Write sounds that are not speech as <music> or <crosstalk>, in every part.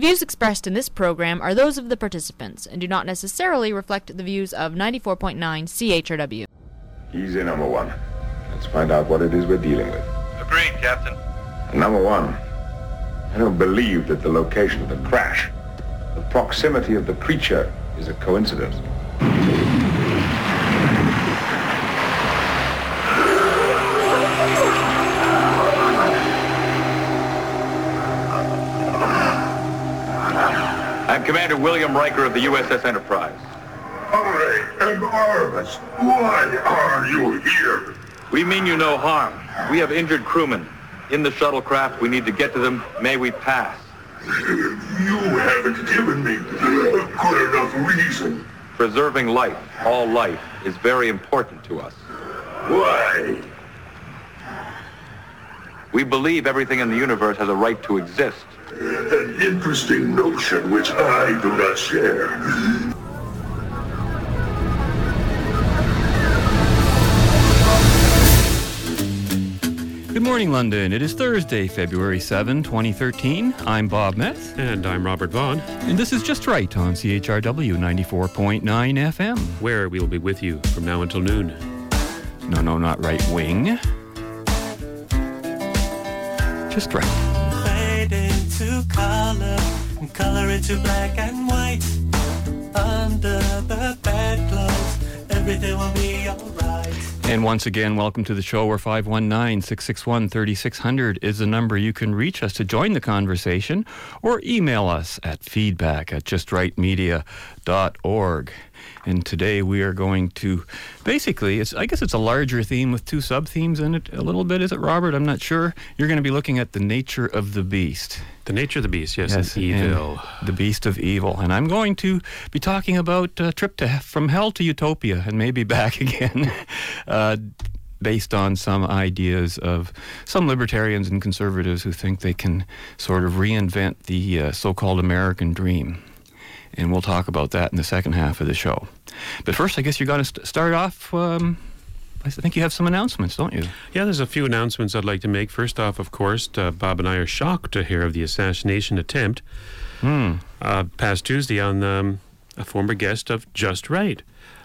The views expressed in this program are those of the participants and do not necessarily reflect the views of 94.9 CHRW. Easy, number one. Let's find out what it is we're dealing with. Agreed, Captain. Number one, I don't believe that the location of the crash, the proximity of the creature, is a coincidence. Commander William Riker of the USS Enterprise. I am Armus. Why are you here? We mean you no harm. We have injured crewmen. In the shuttlecraft, we need to get to them. May we pass? You haven't given me a good enough reason. Preserving life, all life, is very important to us. Why? We believe everything in the universe has a right to exist. An interesting notion which I do not share. Good morning, London. It is Thursday, February 7, 2013. I'm Bob Metz, And I'm Robert Vaughn, and this is Just Right on CHRW 94.9 FM. where we will be with you from now until noon. No, no, not right wing. Just right. Into color and color into black and white. Under the bedclothes, everything will be alright. And once again, welcome to the show where 519 661 3600 is the number you can reach us to join the conversation or email us at feedback at justrightmedia.org. And today we are going to basically, it's, I guess it's a larger theme with two sub themes in it a little bit, is it, Robert? I'm not sure. You're going to be looking at the nature of the beast. The nature of the beast, yes, Yes, evil. the beast of evil. And I'm going to be talking about a trip to from hell to utopia and maybe back <laughs> again, uh, based on some ideas of some libertarians and conservatives who think they can sort of reinvent the uh, so-called American dream. And we'll talk about that in the second half of the show. But first, I guess you're going to st- start off. Um, I think you have some announcements, don't you? Yeah, there's a few announcements I'd like to make. First off, of course, uh, Bob and I are shocked to hear of the assassination attempt Hmm. uh, past Tuesday on um, a former guest of Just Right.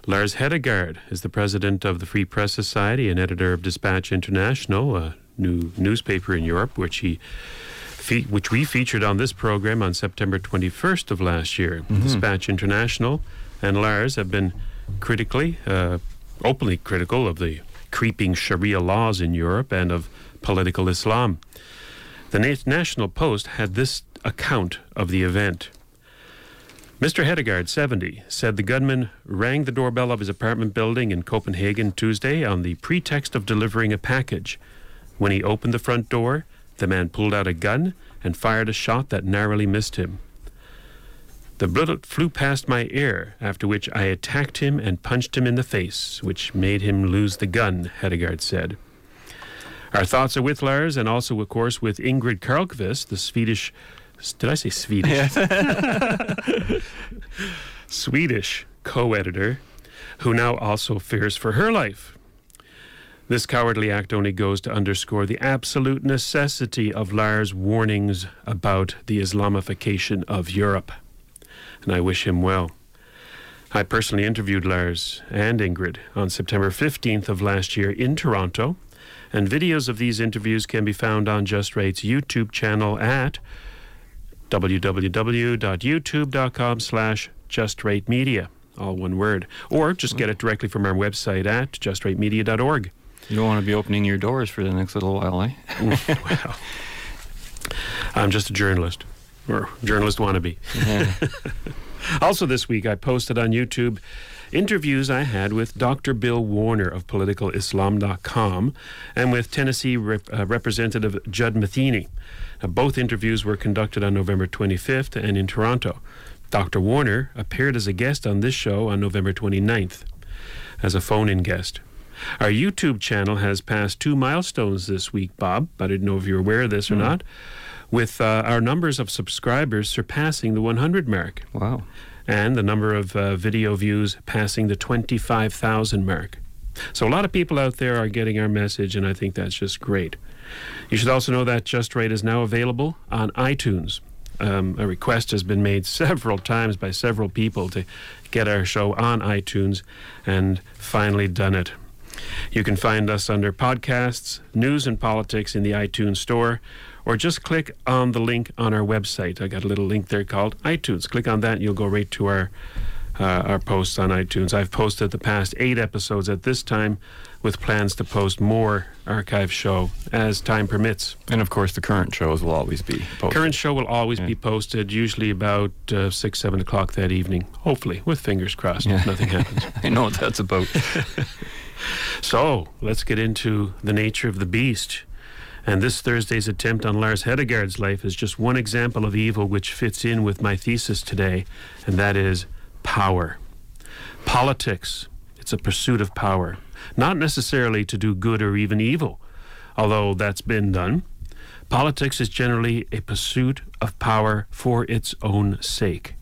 Lars Hedegaard is the president of the Free Press Society and editor of Dispatch International, a new newspaper in Europe, which he fe- which we featured on this program on September 21st of last year. Dispatch International and Lars have been critically, uh, openly critical of the creeping Sharia laws in Europe and of political Islam. The Na- National Post had this account of the event. Mr. Hedegaard, 70, said the gunman rang the doorbell of his apartment building in Copenhagen Tuesday on the pretext of delivering a package. When he opened the front door, the man pulled out a gun and fired a shot that narrowly missed him. The bullet flew past my ear, after which I attacked him and punched him in the face, which made him lose the gun, Hedegaard said. Our thoughts are with Lars and also, of course, with Ingrid Carlqvist, the Swedish. Did I say Swedish? <laughs> Swedish co editor, who now also fears for her life. This cowardly act only goes to underscore the absolute necessity of Lars' warnings about the Islamification of Europe. And I wish him well. I personally interviewed Lars and Ingrid on September 15th of last year in Toronto, and videos of these interviews can be found on Just Right's YouTube channel at www.youtube.com slash justrightmedia, all one word, or just get it directly from our website at justrightmedia.org. You don't want to be opening your doors for the next little while, eh? well, I'm just a journalist, or journalist wannabe. <laughs> Also, this week, I posted on YouTube interviews I had with Dr. Bill Warner of PoliticalIslam.com and with Tennessee Rep- uh, Representative Judd Matheny. Uh, both interviews were conducted on November 25th and in Toronto. Dr. Warner appeared as a guest on this show on November 29th as a phone in guest. Our YouTube channel has passed two milestones this week, Bob. I didn't know if you're aware of this or not. With uh, our numbers of subscribers surpassing the 100 mark Wow. and the number of uh, video views passing the 25,000 mark. So a lot of people out there are getting our message, and I think that's just great. You should also know that Just Right is now available on iTunes. Um, a request has been made <laughs> several times by several people to get our show on iTunes and finally done it. You can find us under podcasts, news and politics in the iTunes store, or just click on the link on our website. I got a little link there called iTunes. Click on that, and you'll go right to our uh, our posts on iTunes. I've posted the past eight episodes at this time, with plans to post more archive show as time permits. And of course, the current shows will always be posted. Current show will always be posted, usually about uh, six, seven o'clock that evening. Hopefully, with fingers crossed, if nothing happens. <laughs> I know what that's about. <laughs> So let's get into the nature of the beast. And this Thursday's attempt on Lars Hedegaard's life is just one example of evil which fits in with my thesis today, and that is power. Politics, it's a pursuit of power, not necessarily to do good or even evil, although that's been done. Politics is generally a pursuit of power for its own sake.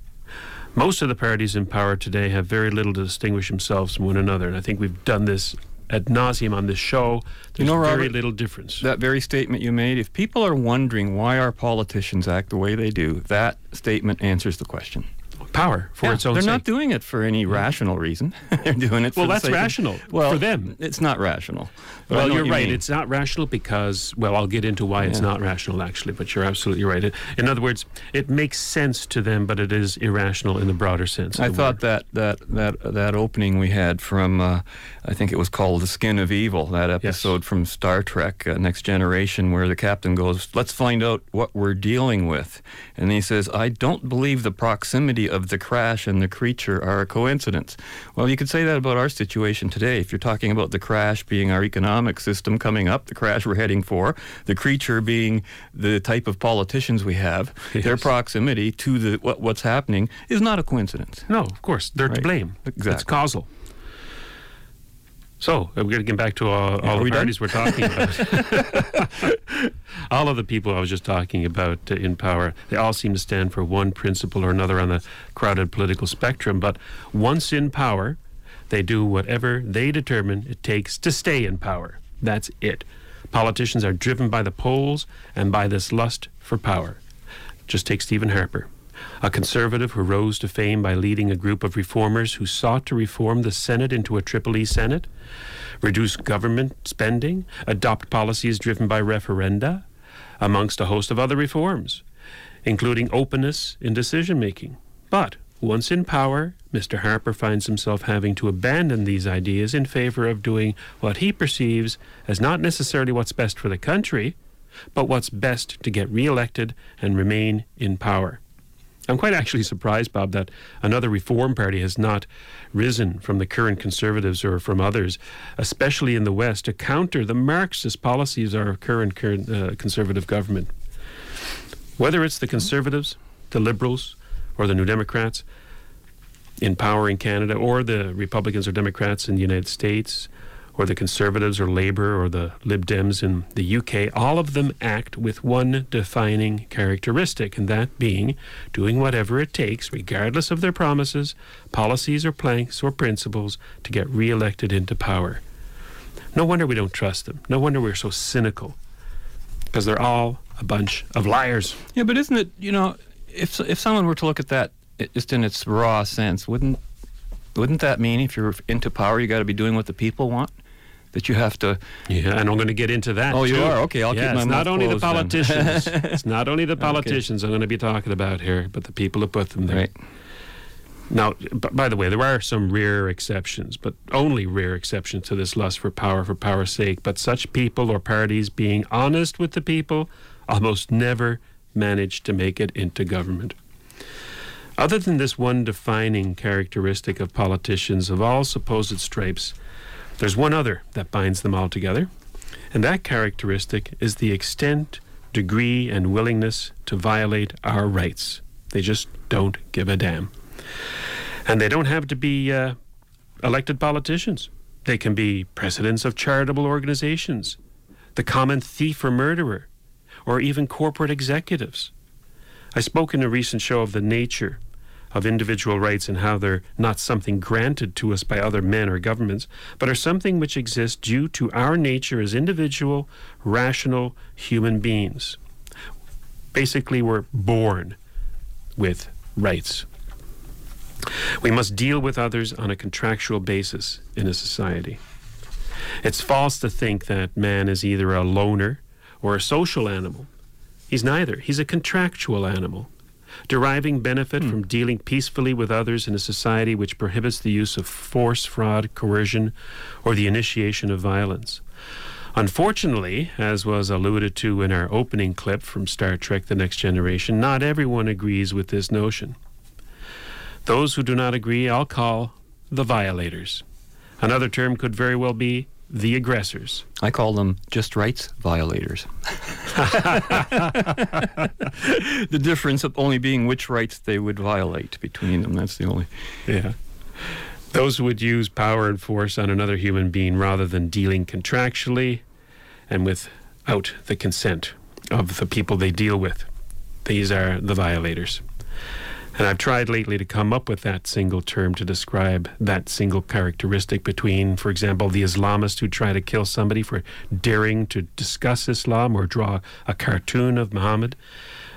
Most of the parties in power today have very little to distinguish themselves from one another, and I think we've done this ad nauseum on this show. There's know, very little difference. That very statement you made, if people are wondering why our politicians act the way they do, that statement answers the question. Power for Yeah, its own they're sake. not doing it for any rational reason. <laughs> they're doing it for Well, that's sake of- rational well, for them. It's not rational. Well, you're you right. mean. It's not rational because, well, I'll get into why it's not rational, actually, but you're absolutely right. It- In other words, it makes sense to them, but it is irrational in the broader sense. I thought word. that that that that opening we had from uh, I think it was called "The Skin of Evil." That episode from Star Trek: uh, Next Generation, where the captain goes, "Let's find out what we're dealing with," and he says, "I don't believe the proximity of the crash and the creature are a coincidence." Well, you could say that about our situation today. If you're talking about the crash being our economic system coming up, the crash we're heading for, the creature being the type of politicians we have, their proximity to the what, what's happening is not a coincidence. No, of course. They're to Right. blame. It's causal. So, we're going to get back to all, all the we done? parties we're talking about. <laughs> all of the people I was just talking about uh, in power, they all seem to stand for one principle or another on the crowded political spectrum. But once in power, they do whatever they determine it takes to stay in power. That's it. Politicians are driven by the polls and by this lust for power. Just take Stephen Harper, a conservative who rose to fame by leading a group of reformers who sought to reform the Senate into a Triple E Senate, reduce government spending, adopt policies driven by referenda, amongst a host of other reforms, including openness in decision making. But once in power, Mr. Harper finds himself having to abandon these ideas in favor of doing what he perceives as not necessarily what's best for the country, but what's best to get reelected and remain in power. I'm quite actually surprised, Bob, that another reform party has not risen from the current conservatives or from others, especially in the West, to counter the Marxist policies of our current, current uh, conservative government. Whether it's the conservatives, the liberals, or the New Democrats in power in Canada, or the Republicans or Democrats in the United States, or the Conservatives or Labour or the Lib Dems in the UK, all of them act with one defining characteristic, and that being doing whatever it takes, regardless of their promises, policies, or planks or principles, to get re-elected into power. No wonder we don't trust them. No wonder we're so cynical, because they're all a bunch of liars. Yeah, but isn't it, you know, if if someone were to look at that just in its raw sense, wouldn't wouldn't that mean if you're into power, you got to be doing what the people want? That you have to. Yeah, and I'm going to get into that. Oh, you are? Okay, I'll keep yeah, my it's mouth not only the politicians. <laughs> it's not only the politicians I'm going to be talking about here, but the people who put them there. Right. Now, b- by the way, there are some rare exceptions, but only rare exceptions to this lust for power for power's sake. But such people or parties being honest with the people almost never manage to make it into government. Other than this one defining characteristic of politicians of all supposed stripes, there's one other that binds them all together, and that characteristic is the extent, degree, and willingness to violate our rights. They just don't give a damn. And they don't have to be uh, elected politicians. They can be presidents of charitable organizations, the common thief or murderer, or even corporate executives. I spoke in a recent show of the nature of individual rights and how they're not something granted to us by other men or governments, but are something which exists due to our nature as individual, rational human beings. Basically, we're born with rights. We must deal with others on a contractual basis in a society. It's false to think that man is either a loner or a social animal. He's neither. He's a contractual animal, deriving benefit hmm. from dealing peacefully with others in a society which prohibits the use of force, fraud, coercion, or the initiation of violence. Unfortunately, as was alluded to in our opening clip from Star Trek The Next Generation, not everyone agrees with this notion. Those who do not agree, I'll call the violators. Another term could very well be the aggressors. I call them just rights violators. <laughs> the difference of only being which rights they would violate between them. That's the only. Yeah. Those who would use power and force on another human being rather than dealing contractually and without the consent of the people they deal with. These are the violators. And I've tried lately to come up with that single term to describe that single characteristic between, for example, the Islamists who try to kill somebody for daring to discuss Islam or draw a cartoon of Muhammad,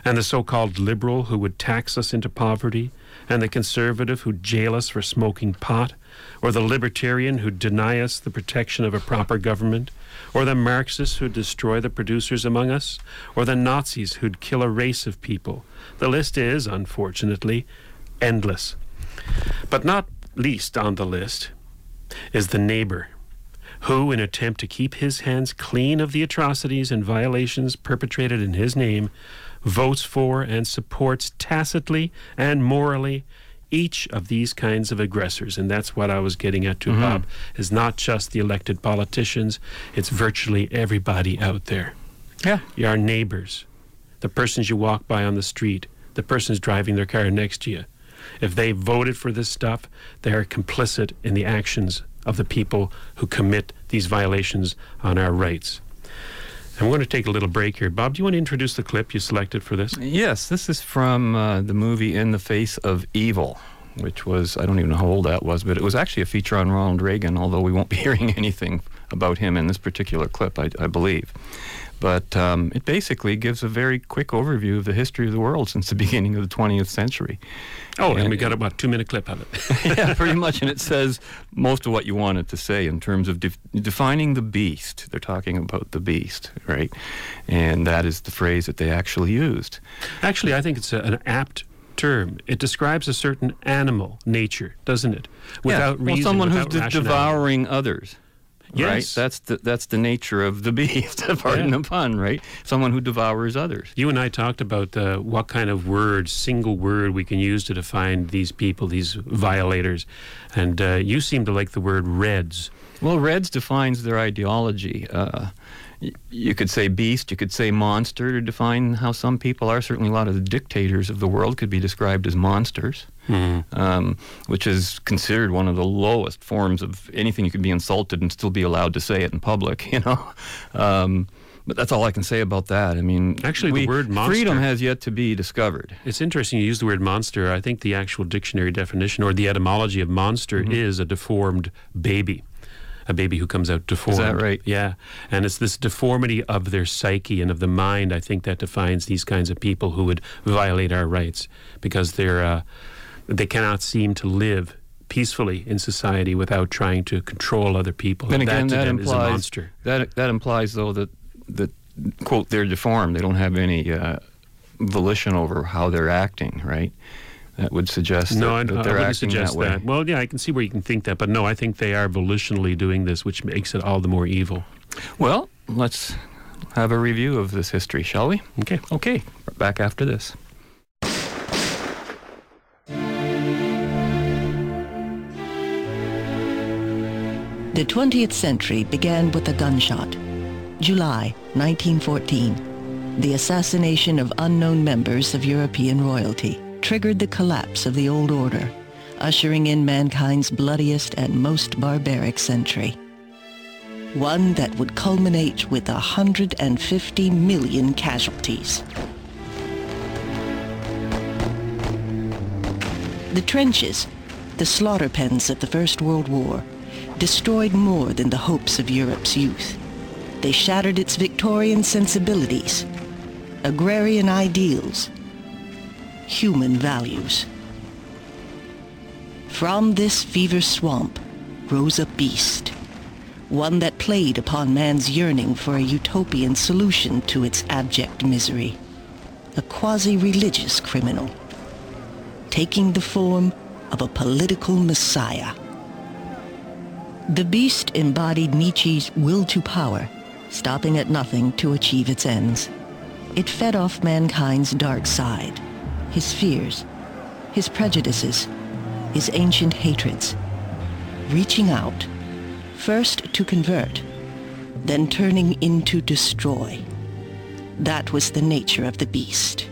and the so called liberal who would tax us into poverty, and the conservative who jail us for smoking pot, or the libertarian who deny us the protection of a proper government, or the Marxists who destroy the producers among us, or the Nazis who'd kill a race of people. The list is, unfortunately, endless. But not least on the list is the neighbor, who, in attempt to keep his hands clean of the atrocities and violations perpetrated in his name, votes for and supports tacitly and morally each of these kinds of aggressors. And that's what I was getting at to Bob, mm-hmm. is not just the elected politicians, it's virtually everybody out there. Yeah. Your neighbors, the persons you walk by on the street, the persons driving their car next to you. If they voted for this stuff, they are complicit in the actions of the people who commit these violations on our rights. And we're going to take a little break here. Bob, do you want to introduce the clip you selected for this? Yes, this is from uh, the movie In the Face of Evil, which was, I don't even know how old that was, but it was actually a feature on Ronald Reagan, although we won't be <laughs> hearing anything about him in this particular clip, I, I believe. But um, it basically gives a very quick overview of the history of the world since the <laughs> beginning of the 20th century. Oh, and And- we got about two minute clip of it. <laughs> yeah, pretty much. And it says most of what you wanted to say in terms of def- defining the beast. They're talking about the beast, right? And that is the phrase that they actually used. Actually, I think it's a, an apt term. It describes a certain animal nature, doesn't it? Without yeah. reason, well, someone who's de- devouring others. Right? Yes. That's the that's the nature of the <laughs> beast. <laughs> Pardon Yeah. the pun, right? Someone who devours others. You and I talked about uh, what kind of word, single word, we can use to define these people, these violators. And uh, you seem to like the word reds. Well, Reds defines their ideology. Uh, you could say beast, you could say monster to define how some people are. Certainly, a lot of the dictators of the world could be described as monsters, um, which is considered one of the lowest forms of anything you could be insulted and still be allowed to say it in public. <laughs> You know. Um, but that's all I can say about that. I mean, Actually, the word monster- freedom has yet to be discovered. It's interesting you use the word monster. I think the actual dictionary definition or the etymology of monster Mm-hmm. is a deformed baby. A baby who comes out deformed. Is that right? Yeah. And it's this deformity of their psyche and of the mind, I think, that defines these kinds of people who would violate our rights because they're, uh, they cannot seem to live peacefully in society without trying to control other people. Then again, that that them is a implies monster. that that implies though that that quote they're deformed. They don't have any uh, volition over how they're acting, right? That would suggest No, that, I, that they're wouldn't acting suggest that way. that. Well, yeah, I can see where you can think that, but no, I think they are volitionally doing this, which makes it all the more evil. Well, let's have a review of this history, shall we? Okay. Okay, back after this. The 20th century began with a gunshot. July 1914. The assassination of unknown members of European royalty triggered the collapse of the old order, ushering in mankind's bloodiest and most barbaric century. One that would culminate with 150 million casualties. The trenches, the slaughter pens of the First World War, destroyed more than the hopes of Europe's youth. They shattered its Victorian sensibilities, agrarian ideals, human values. From this fever swamp rose a beast, one that played upon man's yearning for a utopian solution to its abject misery, a quasi-religious criminal, taking the form of a political messiah. The beast embodied Nietzsche's will to power, stopping at nothing to achieve its ends. It fed off mankind's dark side, his fears, his prejudices, his ancient hatreds, reaching out, first to convert, then turning in to destroy. That was the nature of the beast.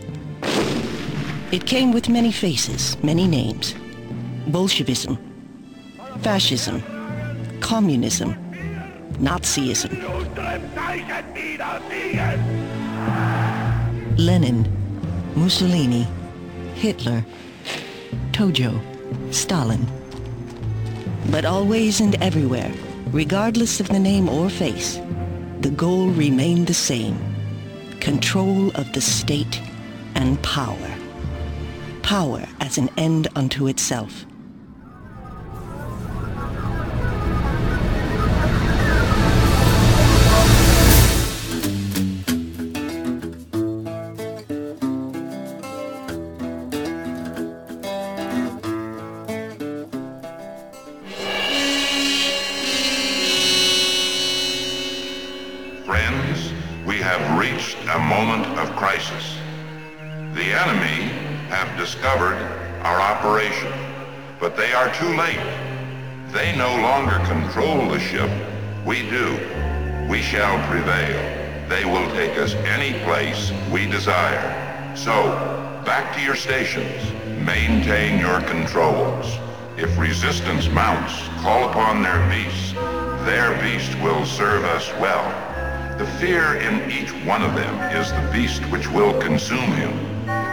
It came with many faces, many names. Bolshevism, fascism, communism, Nazism. Lenin, Mussolini, Hitler, Tojo, Stalin. But always and everywhere, regardless of the name or face, the goal remained the same. Control of the state and power. Power as an end unto itself. Have reached a moment of crisis. The enemy have discovered our operation, but they are too late. They no longer control the ship. We do. We shall prevail. They will take us any place we desire. So, back to your stations. Maintain your controls. If resistance mounts, call upon their beasts. Their beast will serve us well. The fear in each one of them is the beast which will consume him.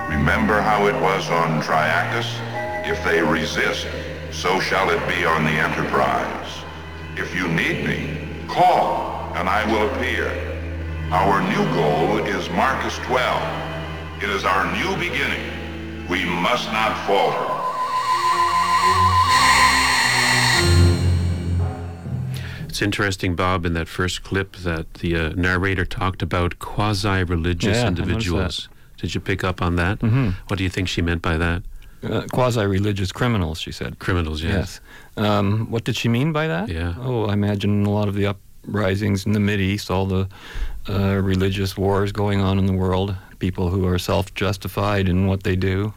Remember how it was on Triacus? If they resist, so shall it be on the Enterprise. If you need me, call, and I will appear. Our new goal is Marcus 12. It is our new beginning. We must not falter. It's interesting, Bob, in that first clip that the uh, narrator talked about quasi-religious Yeah, individuals. Did you pick up on that? Mm-hmm. What do you think she meant by that? Uh, quasi-religious criminals, she said. Criminals, yes. Yes. Um, what did she mean by that? Yeah. Oh, I imagine a lot of the uprisings in the Mideast, all the uh, religious wars going on in the world, people who are self-justified in what they do.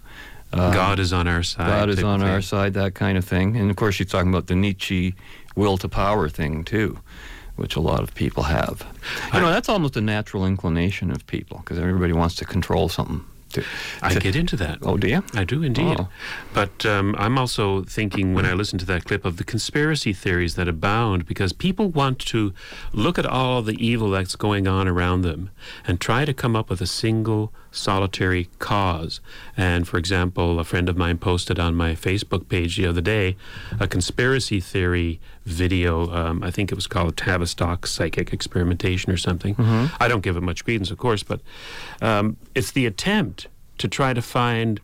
Uh, God is on our side. God is on our side, that kind of thing. And of course, she's talking about the Nietzsche will to power thing too, which a lot of people have. You know, that's almost a natural inclination of people because everybody wants to control something. To, I get into that. Oh, do you? I do indeed. Oh. But um, I'm also thinking when I listen to that clip of the conspiracy theories that abound because people want to look at all the evil that's going on around them and try to come up with a single solitary cause. And for example, a friend of mine posted on my Facebook page the other day a conspiracy theory video. Um, I think it was called Tavistock Psychic Experimentation or something. I don't give it much credence, of course, but um, it's the attempt to try to find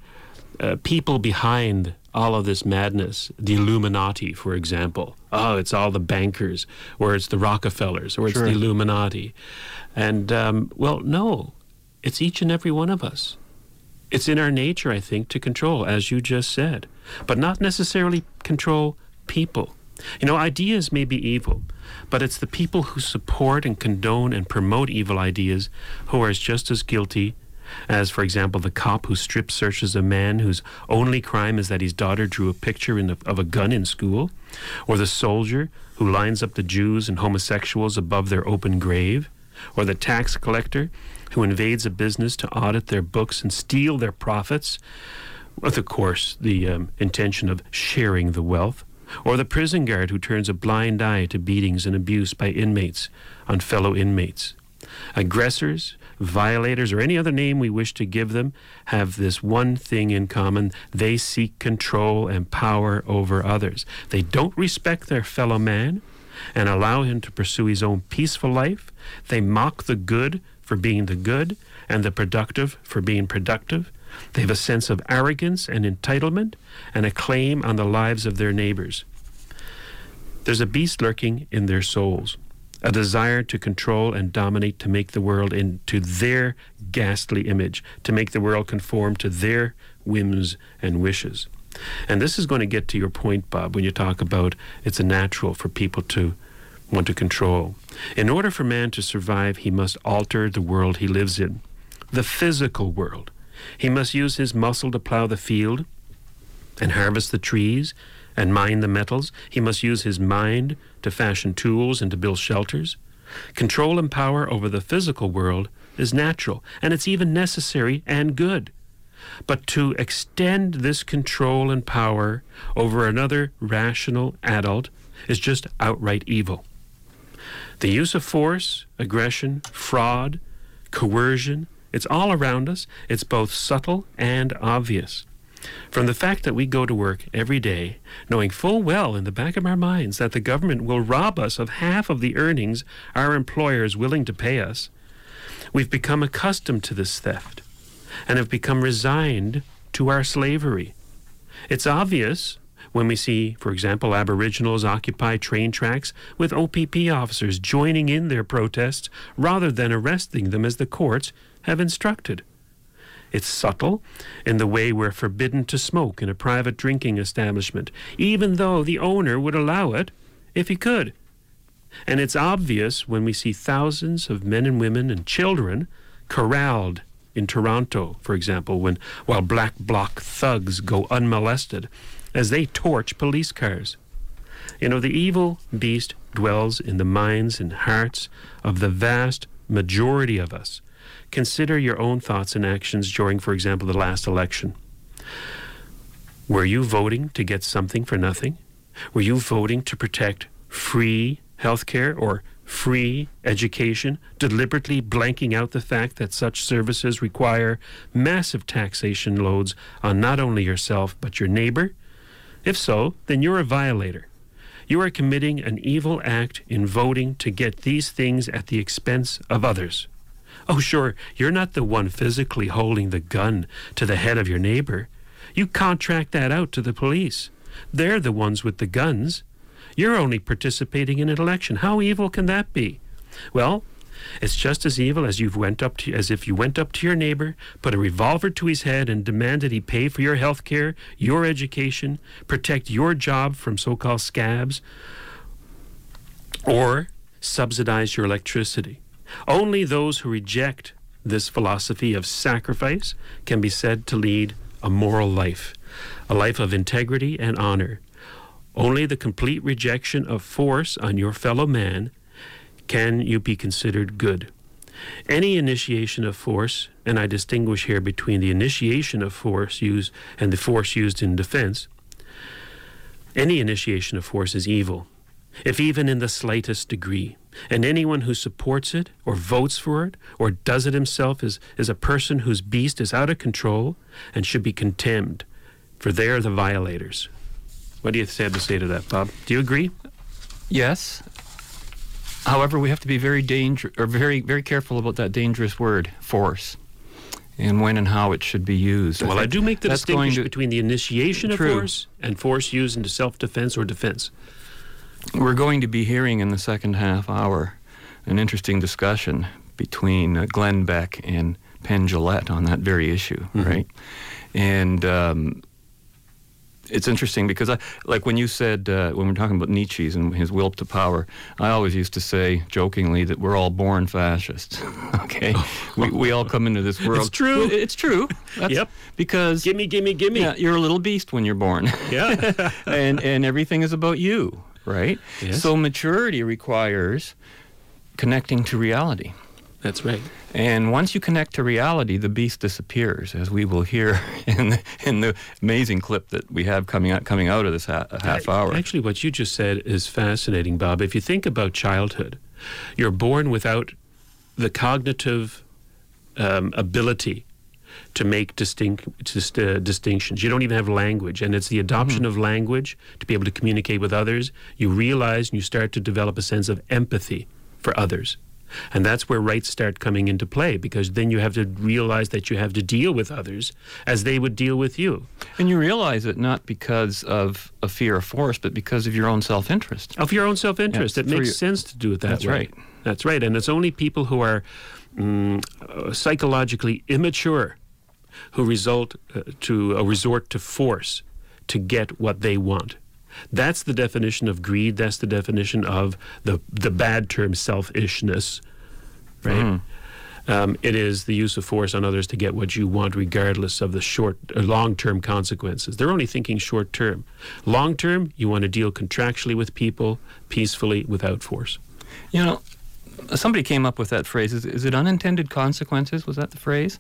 uh, people behind all of this madness, the Illuminati, for example. Oh, it's all the bankers, or it's the Rockefellers, or it's Sure. the Illuminati. And, um, well, no, it's each and every one of us. It's in our nature, I think, to control, as you just said, but not necessarily control people. You know, ideas may be evil, but it's the people who support and condone and promote evil ideas who are just as guilty as, for example, the cop who strip searches a man whose only crime is that his daughter drew a picture the, of a gun in school, or the soldier who lines up the Jews and homosexuals above their open grave, or the tax collector who invades a business to audit their books and steal their profits, with, of course, the um, intention of sharing the wealth, or the prison guard who turns a blind eye to beatings and abuse by inmates on fellow inmates. Aggressors, violators, or any other name we wish to give them have this one thing in common they seek control and power over others. They don't respect their fellow man and allow him to pursue his own peaceful life. They mock the good for being the good and the productive for being productive. They have a sense of arrogance and entitlement and a claim on the lives of their neighbors. There's a beast lurking in their souls, a desire to control and dominate, to make the world into their ghastly image, to make the world conform to their whims and wishes. And this is going to get to your point, Bob, when you talk about it's a natural for people to want to control. In order for man to survive, he must alter the world he lives in, the physical world. He must use his muscle to plow the field and harvest the trees and mine the metals. He must use his mind to fashion tools and to build shelters. Control and power over the physical world is natural, and it's even necessary and good. But to extend this control and power over another rational adult is just outright evil. The use of force, aggression, fraud, coercion, it's all around us. It's both subtle and obvious. From the fact that we go to work every day knowing full well in the back of our minds that the government will rob us of half of the earnings our employer is willing to pay us, we've become accustomed to this theft and have become resigned to our slavery. It's obvious when we see, for example, Aboriginals occupy train tracks with OPP officers joining in their protests rather than arresting them as the courts have instructed. It's subtle in the way we're forbidden to smoke in a private drinking establishment, even though the owner would allow it if he could. And it's obvious when we see thousands of men and women and children corralled in Toronto, for example, when while black bloc thugs go unmolested as they torch police cars. You know, the evil beast dwells in the minds and hearts of the vast majority of us. Consider your own thoughts and actions during, for example, the last election. Were you voting to get something for nothing? Were you voting to protect free health care or free education, deliberately blanking out the fact that such services require massive taxation loads on not only yourself but your neighbor? If so, then you're a violator. You are committing an evil act in voting to get these things at the expense of others. Oh, sure, you're not the one physically holding the gun to the head of your neighbor. You contract that out to the police. They're the ones with the guns. You're only participating in an election. How evil can that be? Well, it's just as evil as you went up to, as if you went up to your neighbor, put a revolver to his head, and demanded he pay for your health care, your education, protect your job from so-called scabs, or subsidize your electricity. Only those who reject this philosophy of sacrifice can be said to lead a moral life, a life of integrity and honor. Only the complete rejection of force on your fellow man can you be considered good. Any initiation of force, and I distinguish here between the initiation of force used and the force used in defense, any initiation of force is evil, if even in the slightest degree. And anyone who supports it or votes for it or does it himself is, is a person whose beast is out of control and should be condemned, for they are the violators. What do you have to say to that, Bob? Do you agree? Yes. However, we have to be very danger or very very careful about that dangerous word, force, and when and how it should be used. Well, I, think do make the distinction to- between the initiation of force and force used into self-defense or defense. We're going to be hearing in the second half hour an interesting discussion between uh, Glenn Beck and Penn Jillette on that very issue, right? And um, it's interesting because I like when you said uh, when we're talking about Nietzsche's and his will to power. I always used to say jokingly that we're all born fascists. <laughs> okay, we, we all come into this world. It's true. Well, It's true. That's Yep. Because Gimme, gimme, gimme. yeah, you're a little beast when you're born. Yeah. <laughs> and and everything is about you, right? Yes. So maturity requires connecting to reality. That's right. And once you connect to reality, the beast disappears, as we will hear <laughs> in the, in the amazing clip that we have coming out coming out of this ha- half hour. Actually, what you just said is fascinating, Bob. If you think about childhood, you're born without the cognitive um, ability to make distinct, just, uh, distinctions. You don't even have language, and it's the adoption of language to be able to communicate with others. You realize and you start to develop a sense of empathy for others. And that's where rights start coming into play because then you have to realize that you have to deal with others as they would deal with you. And you realize it not because of a fear of force, but because of your own self interest. Of your own self interest. Yeah, it makes your- sense to do it that That's way. right. That's right. And it's only people who are mm, uh, psychologically immature who result uh, to a resort to force to get what they want. That's the definition of greed. That's the definition of the the bad term selfishness, right? Um, it is the use of force on others to get what you want, regardless of the short, uh, long-term consequences. They're only thinking short-term. Long-term, you want to deal contractually with people peacefully, without force. You know, somebody came up with that phrase. Is, is it unintended consequences? Was that the phrase?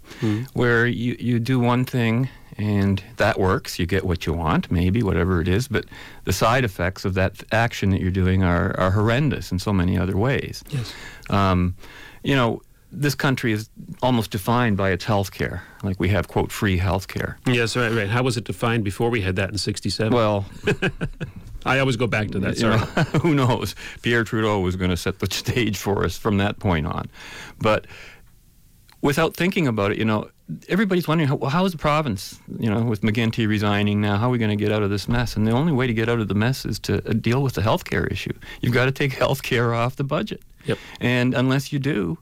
Where you, you do one thing and that works, you get what you want, maybe, whatever it is, but the side effects of that action that you're doing are, are horrendous in so many other ways. Yes. Um, you know, this country is almost defined by its health care. Like we have, quote, free health care. Yes, right, right. How was it defined before we had that in '67? Well, <laughs> I always go back to that. you know, <laughs> who knows? Pierre Trudeau was going to set the <laughs> stage for us from that point on. But without thinking about it, you know, everybody's wondering how, well, how is the province, you know, with McGuinty resigning now, how are we going to get out of this mess? And the only way to get out of the mess is to uh, deal with the health care issue. You've got to take health care off the budget. Yep. And unless you do,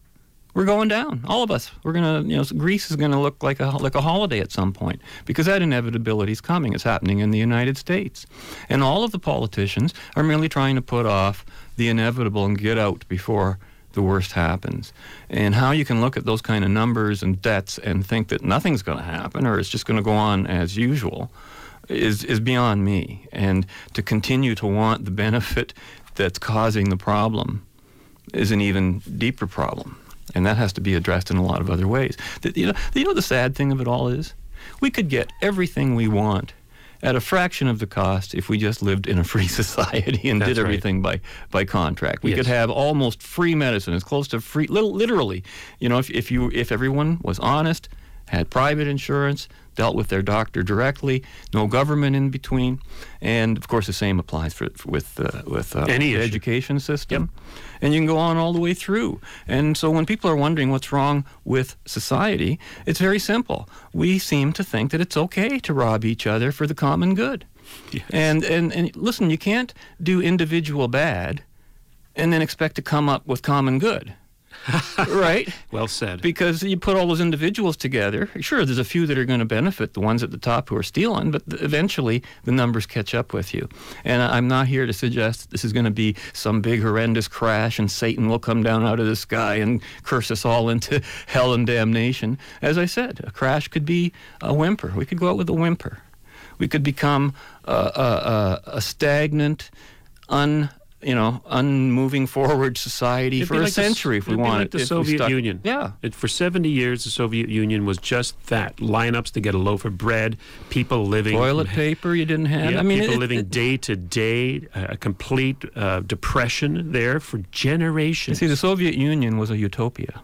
we're going down. All of us. We're gonna, you know, Greece is gonna look like a like a holiday at some point because that inevitability is coming. It's happening in the United States, and all of the politicians are merely trying to put off the inevitable and get out before the worst happens. And how you can look at those kind of numbers and debts and think that nothing's going to happen or it's just going to go on as usual is is beyond me. And to continue to want the benefit that's causing the problem is an even deeper problem, and that has to be addressed in a lot of other ways. The, you know, you know the sad thing of it all is, we could get everything we want at a fraction of the cost if we just lived in a free <laughs> society and That's did right. everything by by contract. We Yes. could have almost free medicine, as close to free, little, literally. You know, if, if you if everyone was honest, had private insurance, dealt with their doctor directly, no government in between, and of course the same applies for, with uh, with uh, Any the education system, and you can go on all the way through. And so when people are wondering what's wrong with society, it's very simple. We seem to think that it's okay to rob each other for the common good. And, and and listen, you can't do individual bad and then expect to come up with common good. <laughs> right? Well said. Because you put all those individuals together. Sure, there's a few that are going to benefit, the ones at the top who are stealing, but eventually the numbers catch up with you. And I'm not here to suggest that this is going to be some big horrendous crash and Satan will come down out of the sky and curse us all into <laughs> hell and damnation. As I said, a crash could be a whimper. We could go out with a whimper. We could become a, a, a, a stagnant, un you know, unmoving forward society It'd for a like the century if we wanted. like the Soviet Union. Yeah. It, for 70 years, the Soviet Union was just that lineups to get a loaf of bread, people living. Toilet <laughs> paper you didn't have. Yeah, I mean, people it- living it- day to day, a complete uh, depression there for You generations. see, the Soviet Union was a utopia.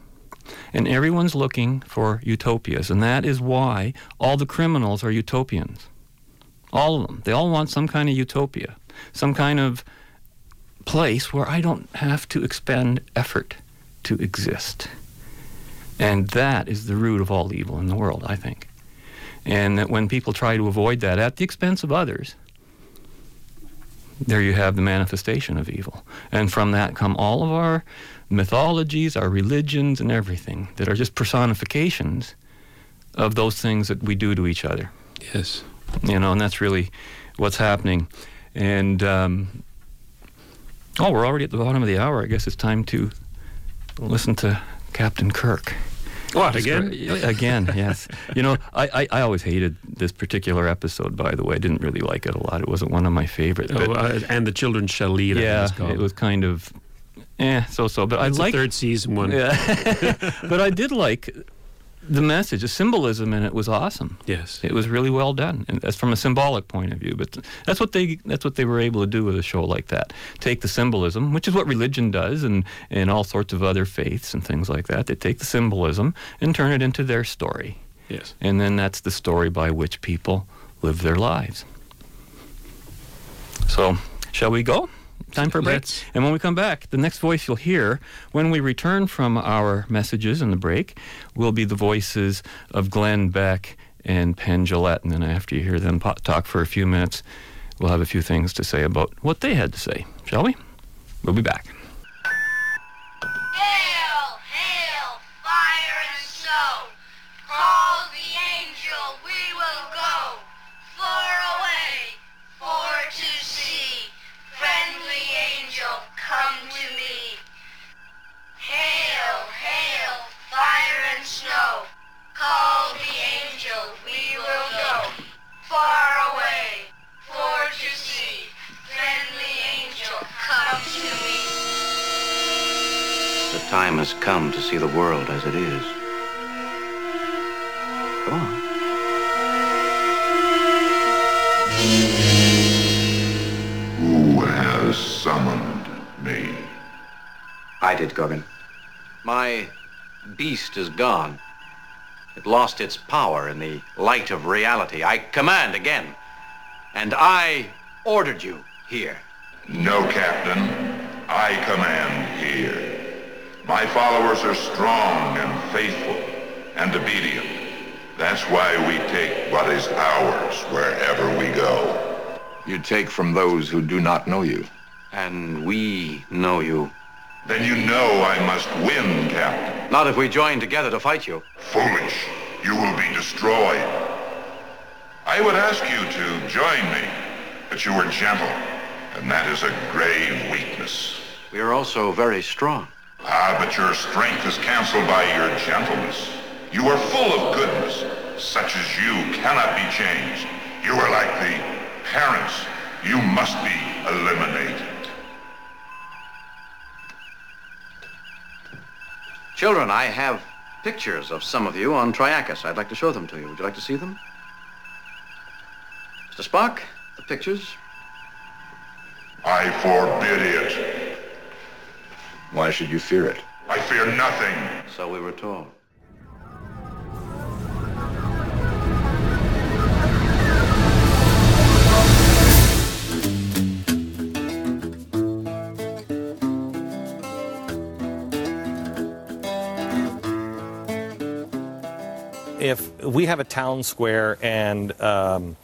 And everyone's looking for utopias. And that is why all the criminals are utopians. All of them. They all want some kind of utopia, some kind of place where I don't have to expend effort to exist. And that is the root of all evil in the world, I think. And that when people try to avoid that at the expense of others, there you have the manifestation of evil. And from that come all of our mythologies, our religions, and everything that are just personifications of those things that we do to each other. yes. You know, and that's really what's happening. And, um, oh, we're already at the bottom of the hour. I guess it's time to listen to Captain Kirk. What, again? Again, <laughs> yes. You know, I, I, I always hated this particular episode, by the way. I didn't really like it a lot. It wasn't one of my favorites. Oh, uh, and the children shall lead. Yeah, it was kind of, eh, so-so. But It's I like third season one. Yeah. <laughs> but I did like the message, the symbolism in it was awesome. Yes. It was really well done, and that's from a symbolic point of view. But that's what they that's what they were able to do with a show like that. Take the symbolism, which is what religion does, and and all sorts of other faiths and things like that. They take the symbolism and turn it into their story, Yes. and then that's the story by which people live their lives. So, shall we go? Time for a break. Let's. And when we come back, the next voice you'll hear when we return from our messages in the break will be the voices of Glenn Beck and Penn Jillette. And then after you hear them po- talk for a few minutes, we'll have a few things to say about what they had to say. Shall we? We'll be back. Hail, time has come to see the world as it is. Come on. Who has summoned me? I did, Gorgon. My beast is gone. It lost its power in the light of reality. I command again. And I ordered you here. No, Captain. I command. My followers are strong and faithful and obedient. That's why we take what is ours wherever we go. You take from those who do not know you. And we know you. Then you know I must win, Captain. Not if we join together to fight you. Foolish. You will be destroyed. I would ask you to join me, but you were gentle, and that is a grave weakness. We are also very strong. Ah, but your strength is canceled by your gentleness. You are full of goodness. Such as you cannot be changed. You are like the parents. You must be eliminated. Children, I have pictures of some of you on Triacus. I'd like to show them to you. Would you like to see them? Mr. Spock, the pictures. I forbid it. Why should you fear it? I fear nothing. So we were told. if we have a town square and um,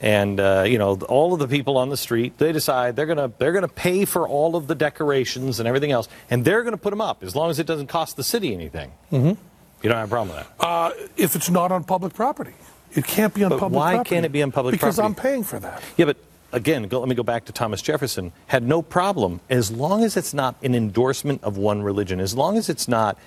and uh, you know all of the people on the street they decide they're gonna they're gonna pay for all of the decorations and everything else and they're gonna put them up as long as it doesn't cost the city anything Mm-hmm. you don't have a problem with that Uh, if it's not on public property, it can't be on But public why property. can't it be on public property? because? I'm paying for that. yeah but again go, let me go back to thomas jefferson had no problem as long as it's not an endorsement of one religion as long as it's not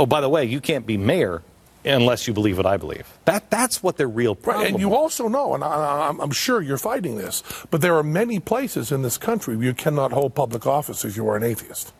oh by the way you can't be mayor unless you believe what i believe that that's what their real problem Right, and you also know, and I, I'm, I'm sure you're fighting this, but there are many places in this country where you cannot hold public office if you are an atheist.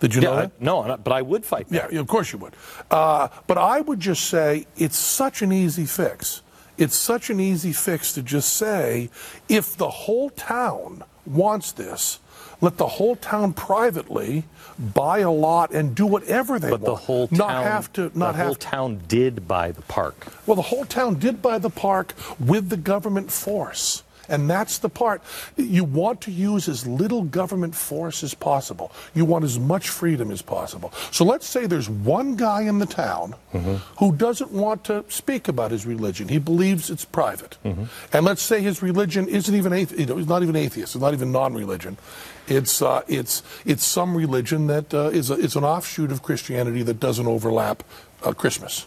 Did you Yeah, know I- that? no, but I would fight Yeah, of course you would. Uh, but I would just say it's such an easy fix. It's such an easy fix to just say if the whole town wants this, let the whole town privately buy a lot and do whatever they but want. the whole town not have to not the have whole town did buy the park well, the whole town did buy the park with the government force. And that's the part. You want to use as little government force as possible. You want as much freedom as possible. So let's say there's one guy in the town mm-hmm. who doesn't want to speak about his religion. He believes it's private. Mm-hmm. And let's say his religion isn't even athe- you know, he's not even atheist. It's not even non-religion. It's uh, it's it's some religion that uh, is a, it's an offshoot of Christianity that doesn't overlap uh, Christmas.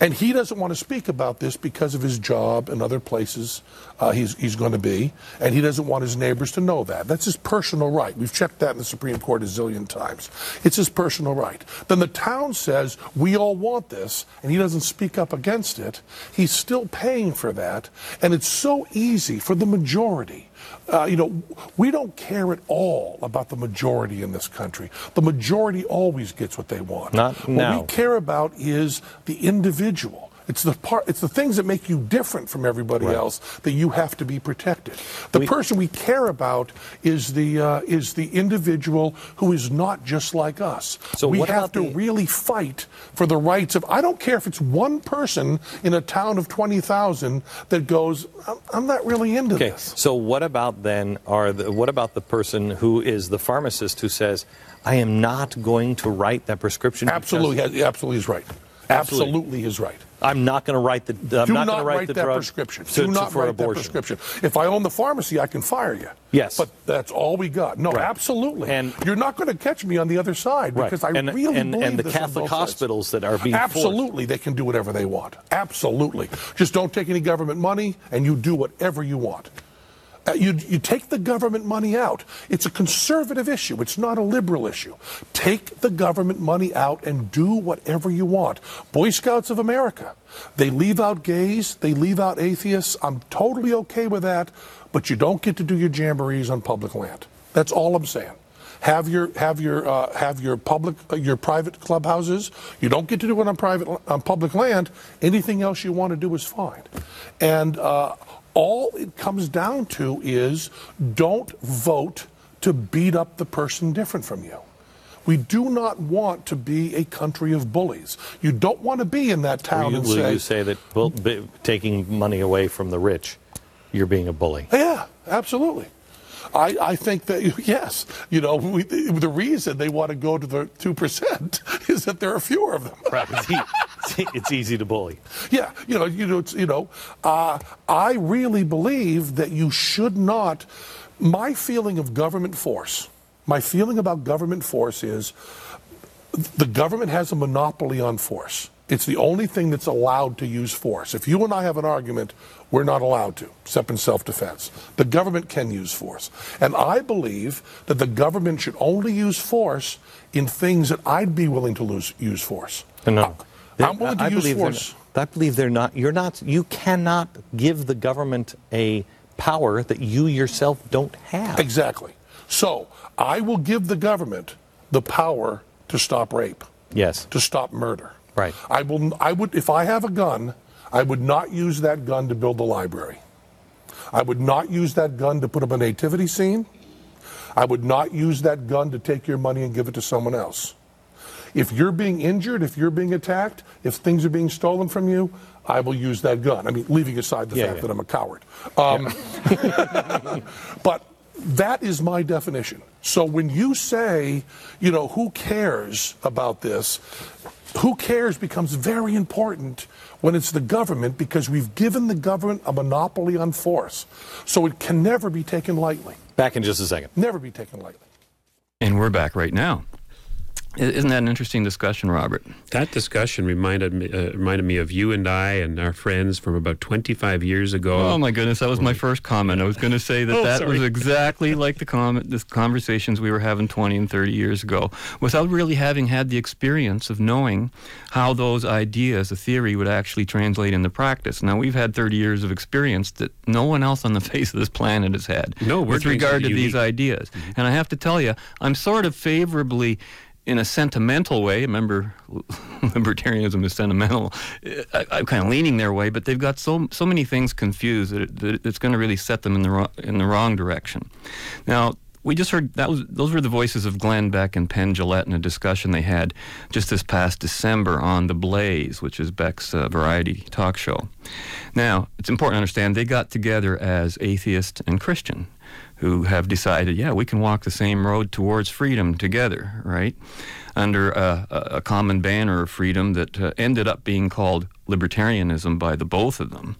And he doesn't want to speak about this because of his job and other places uh, he's, he's going to be. And he doesn't want his neighbors to know that. That's his personal right. We've checked that in the Supreme Court a zillion times. It's his personal right. Then the town says, we all want this, and he doesn't speak up against it. He's still paying for that. And it's so easy for the majority. Uh, you know, we don't care at all about the majority in this country. The majority always gets what they want. Not what now. we care about is the individual. It's the part. It's the things that make you different from everybody else that you have to be protected. The person we care about is the uh, is the individual who is not just like us. So we have to the- really fight for the rights of. I don't care if it's one person in a town of twenty thousand that goes. I'm, not really into Okay, this. so what about then? Are the, what about the person who is the pharmacist who says, "I am not going to write that prescription"? Absolutely, he absolutely is right. Absolutely. Absolutely is right. I'm not going to write the. I'm Do not, not write, write the that drug prescription. to- Do to- not for write abortion. that prescription. If I own the pharmacy, I can fire you. Yes. But that's all we got. No, Right. absolutely. And- you're not going to catch me on the other side Right. because I and, really and, believe and the Catholic both sides. hospitals that are being forced- Absolutely, they can do whatever they want. Absolutely. Just don't take any government money and you do whatever you want. Uh, you, you take the government money out. It's a conservative issue. It's not a liberal issue. Take the government money out and do whatever you want. Boy Scouts of America, they leave out gays, they leave out atheists. I'm totally okay with that, but you don't get to do your jamborees on public land. That's all I'm saying. Have your have your uh, have your public uh, your private clubhouses. You don't get to do it on private on public land. Anything else you want to do is fine. And uh, all it comes down to is don't vote to beat up the person different from you. We do not want to be a country of bullies. You don't want to be in that Will town you, and will say, you say that well, taking money away from the rich, you're being a bully? Yeah, absolutely. I, I think that <laughs> yes, you know, we, the reason they want to go to the two percent <laughs> is that there are fewer of them. Right. It's, e- it's easy to bully. Yeah, you know, you know, it's, you know. Uh, I really believe that you should not. My feeling of government force, my feeling about government force is the government has a monopoly on force. It's the only thing that's allowed to use force. If you and I have an argument, we're not allowed to, except in self defense. The government can use force. And I believe that the government should only use force in things that I'd be willing to lose, use force. No, I'm willing to I use force. I believe they're not. You're not. You cannot give the government a power that you yourself don't have. Exactly. So I will give the government the power to stop rape, Yes. to stop murder. Right. I will. I would. If I have a gun, I would not use that gun to build a library. I would not use that gun to put up a nativity scene. I would not use that gun to take your money and give it to someone else. If you're being injured, if you're being attacked, if things are being stolen from you, I will use that gun. I mean, leaving aside the Yeah, fact yeah. that I'm a coward. Um, <laughs> but that is my definition. So when you say, you know, who cares about this, who cares becomes very important when it's the government because we've given the government a monopoly on force. So it can never be taken lightly. Back in just a second. Never be taken lightly. And we're back right now. Isn't that an interesting discussion, Robert? That discussion reminded me, uh, reminded me of you and I and our friends from about 25 years ago. Oh my goodness, that was my first comment. I was going to say that <laughs> Oh, that sorry. was <laughs> exactly like the comment, the conversations we were having 20 and 30 years ago, without really having had the experience of knowing how those ideas, the theory, would actually translate into practice. Now we've had 30 years of experience that no one else on the <laughs> face of this planet has had No, we're with regard to something these unique. ideas. And I have to tell you, I'm sort of favorably. In a sentimental way, remember, <laughs> libertarianism is sentimental. I, I'm kind of leaning their way, but they've got so so many things confused that, it, that it's going to really set them in the wrong, in the wrong direction. Now, we just heard that was those were the voices of Glenn Beck and Penn Jillette in a discussion they had just this past December on the Blaze, which is Beck's uh, variety talk show. Now, it's important to understand they got together as atheist and Christian who have decided, yeah, we can walk the same road towards freedom together, right? Under a, a, common banner of freedom that uh, ended up being called libertarianism by the both of them,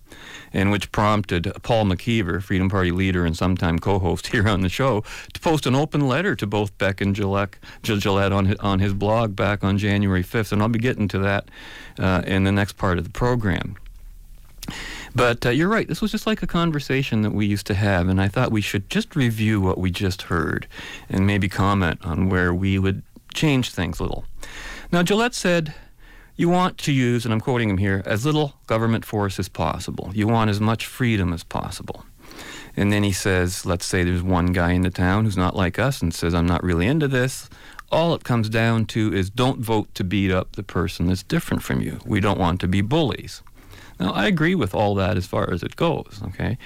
and which prompted Paul McKeever, Freedom Party leader and sometime co-host <laughs> here on the show, to post an open letter to both Beck and Jillette, Jillette on his, on his blog back on January 5th, and I'll be getting to that uh, in the next part of the program. But uh, you're right. This was just like a conversation that we used to have, and I thought we should just review what we just heard and maybe comment on where we would change things a little. Now, Jillette said, You want to use, and I'm quoting him here, as little government force as possible. You want as much freedom as possible. And then he says, Let's say there's one guy in the town who's not like us and says, I'm not really into this. All it comes down to is don't vote to beat up the person that's different from you. We don't want to be bullies. Now, I agree with all that as far as it goes, okay?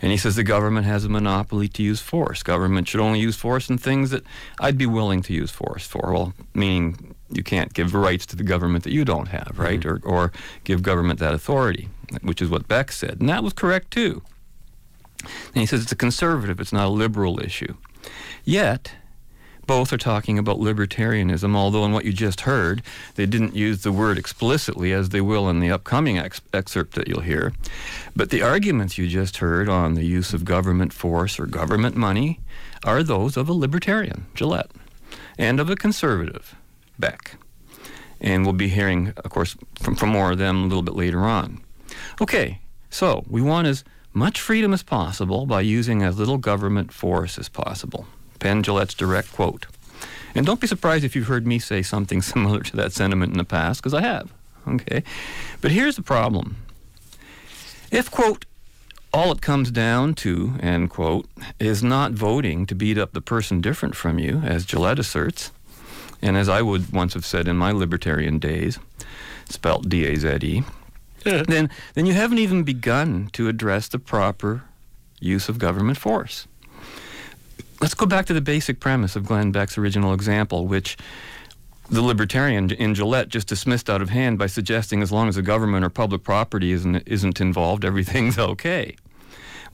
And he says the government has a monopoly to use force. Government should only use force in things that I'd be willing to use force for. Well, meaning you can't give rights to the government that you don't have, right? Mm-hmm. Or, or give government that authority, which is what Beck said. And that was correct, too. And he says it's a conservative, it's not a liberal issue. Yet, both are talking about libertarianism, although in what you just heard, they didn't use the word explicitly as they will in the upcoming ex- excerpt that you'll hear. But the arguments you just heard on the use of government force or government money are those of a libertarian, Jillette, and of a conservative, Beck. And we'll be hearing, of course, from, from more of them a little bit later on. Okay, so we want as much freedom as possible by using as little government force as possible. Penn Jillette's direct quote. And don't be surprised if you've heard me say something <laughs> similar to that sentiment in the past, because I have. Okay? But here's the problem. If, quote, all it comes down to, end quote, is not voting to beat up the person different from you, as Jillette asserts, and as I would once have said in my libertarian days, spelt D A Z E, then, then you haven't even begun to address the proper use of government force. Let's go back to the basic premise of Glenn Beck's original example, which the libertarian in Jillette just dismissed out of hand by suggesting as long as the government or public property isn't, isn't involved, everything's <laughs> okay.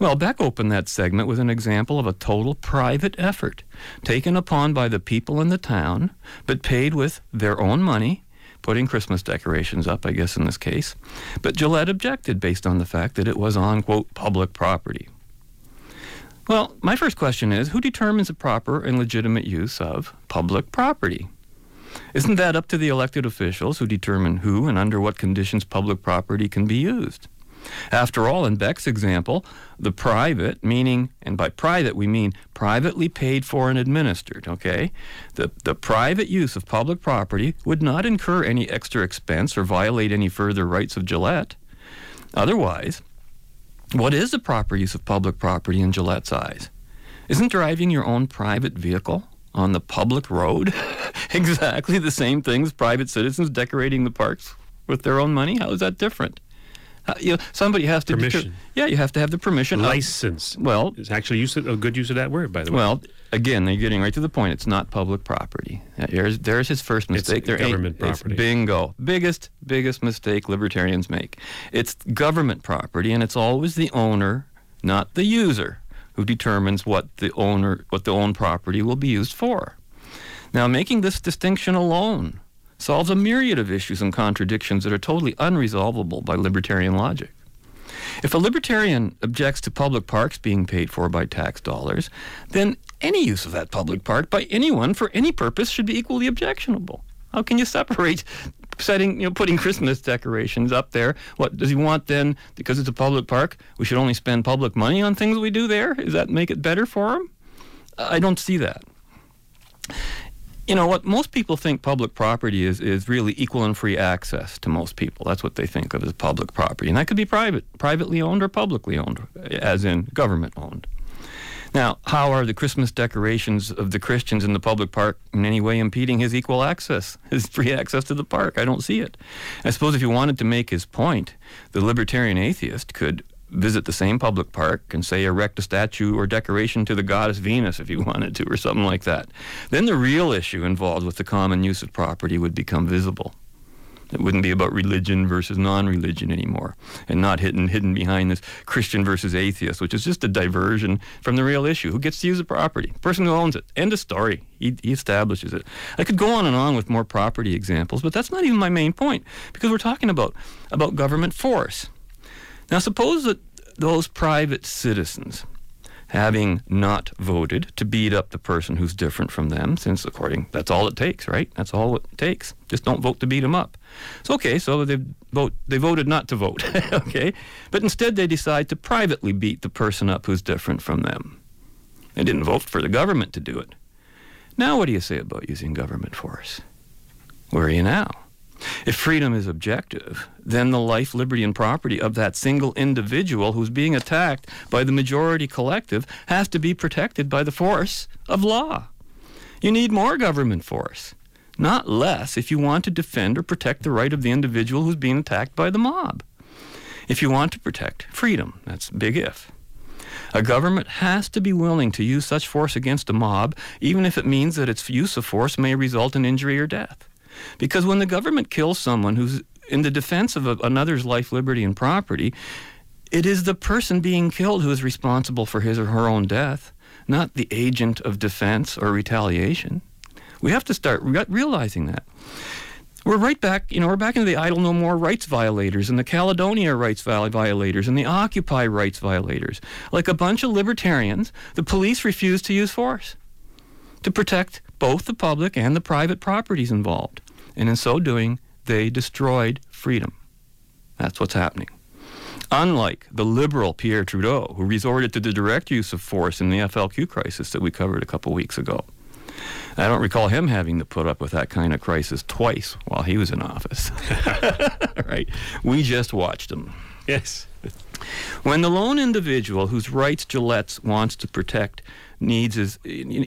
Well, Beck opened that segment with an example of a total private effort taken upon by the people in the town, but paid with their own money, putting Christmas decorations up, I guess, in this case. But Jillette objected based on the fact that it was on, quote, public property. Well, my first question is who determines the proper and legitimate use of public property? Isn't that up to the elected officials who determine who and under what conditions public property can be used? After all, in Beck's example, the private, meaning, and by private we mean privately paid for and administered, okay? The, the private use of public property would not incur any extra expense or violate any further rights of Jillette. Otherwise, what is the proper use of public property in Jillette's eyes? Isn't driving your own private vehicle on the public road <laughs> exactly the same thing as private citizens decorating the parks with their own money? How is that different? Uh, you know, somebody has to Permission. deter- yeah, you have to have the permission. of- License. well, It's actually use of, a good use of that word, by the way. well, again, they're getting right to the point. It's not public property. Uh, There's, there's his first It's mistake. There ain't- government it's property. bingo. Biggest, biggest mistake libertarians make. It's government property, and it's always the owner, not the user, who determines what the owner, what the owned property will be used for. Now, making this distinction alone solves a myriad of issues and contradictions that are totally unresolvable by libertarian logic. If a libertarian objects to public parks being paid for by tax dollars, then any use of that public park by anyone for any purpose should be equally objectionable. How can you separate setting, you know, putting Christmas decorations up there? What does he want then? Because it's a public park, we should only spend public money on things we do there? Does that make it better for him? I don't see that you know what? Most people think public property is is really equal and free access to most people. That's what they think of as public property. And that could be private privately owned or publicly owned as in government owned. Now how are the christmas decorations of the christians in the public park in any way impeding his equal access <laughs> his free access to the park? I don't see it. I suppose if you wanted to make his point the libertarian atheist could visit the same public park and say erect a statue or decoration to the goddess Venus if you <laughs> wanted to or something like that. Then the real issue involved with the common use of property would become visible. It wouldn't be about religion versus non-religion anymore, and not hidden hidden behind this Christian versus atheist, which is just a diversion from the real issue. Who gets to use the property? Person who owns it. End of story. He, he establishes it. I could go on and on with more property examples, but that's not even my main point because we're talking about about government force. Now, suppose that those private citizens, having not voted to beat up the person who's different from them, since according that's all it takes, right? That's all it takes. Just don't vote to beat them up. So okay, so they vote. They voted not to vote, <laughs> okay, but instead they decide to privately beat the person up who's different from them. They didn't vote for the government to do it. Now, what do you say about using government force? Where are you now? If freedom is objective, then the life, liberty, and property of that single individual who's being attacked by the majority collective has to be protected by the force of law. You need more government force, not less, if you want to defend or protect the right of the individual who's being attacked by the mob. If you want to protect freedom, that's big if. A government has to be willing to use such force against a mob, even if it means that its use of force may result in injury or death. Because when the government kills someone who's in the defense of a, another's life, liberty, and property, it is the person being killed who is responsible for his or her own death, not the agent of defense or retaliation. We have to start re- realizing that. We're right back, you know, we're back into the Idle No More rights violators and the Caledonia rights violators and the Occupy rights violators. Like a bunch of libertarians, the police refused to use force to protect both the public and the private properties involved. And in so doing, they destroyed freedom. That's what's happening. Unlike the liberal Pierre Trudeau, who resorted to the direct use of force in the FLQ crisis that we covered a couple weeks ago. I don't recall him having to put up with that kind of crisis twice while he was in office. <laughs> right? We just watched him. Yes. When the lone individual whose rights Jillette wants to protect needs is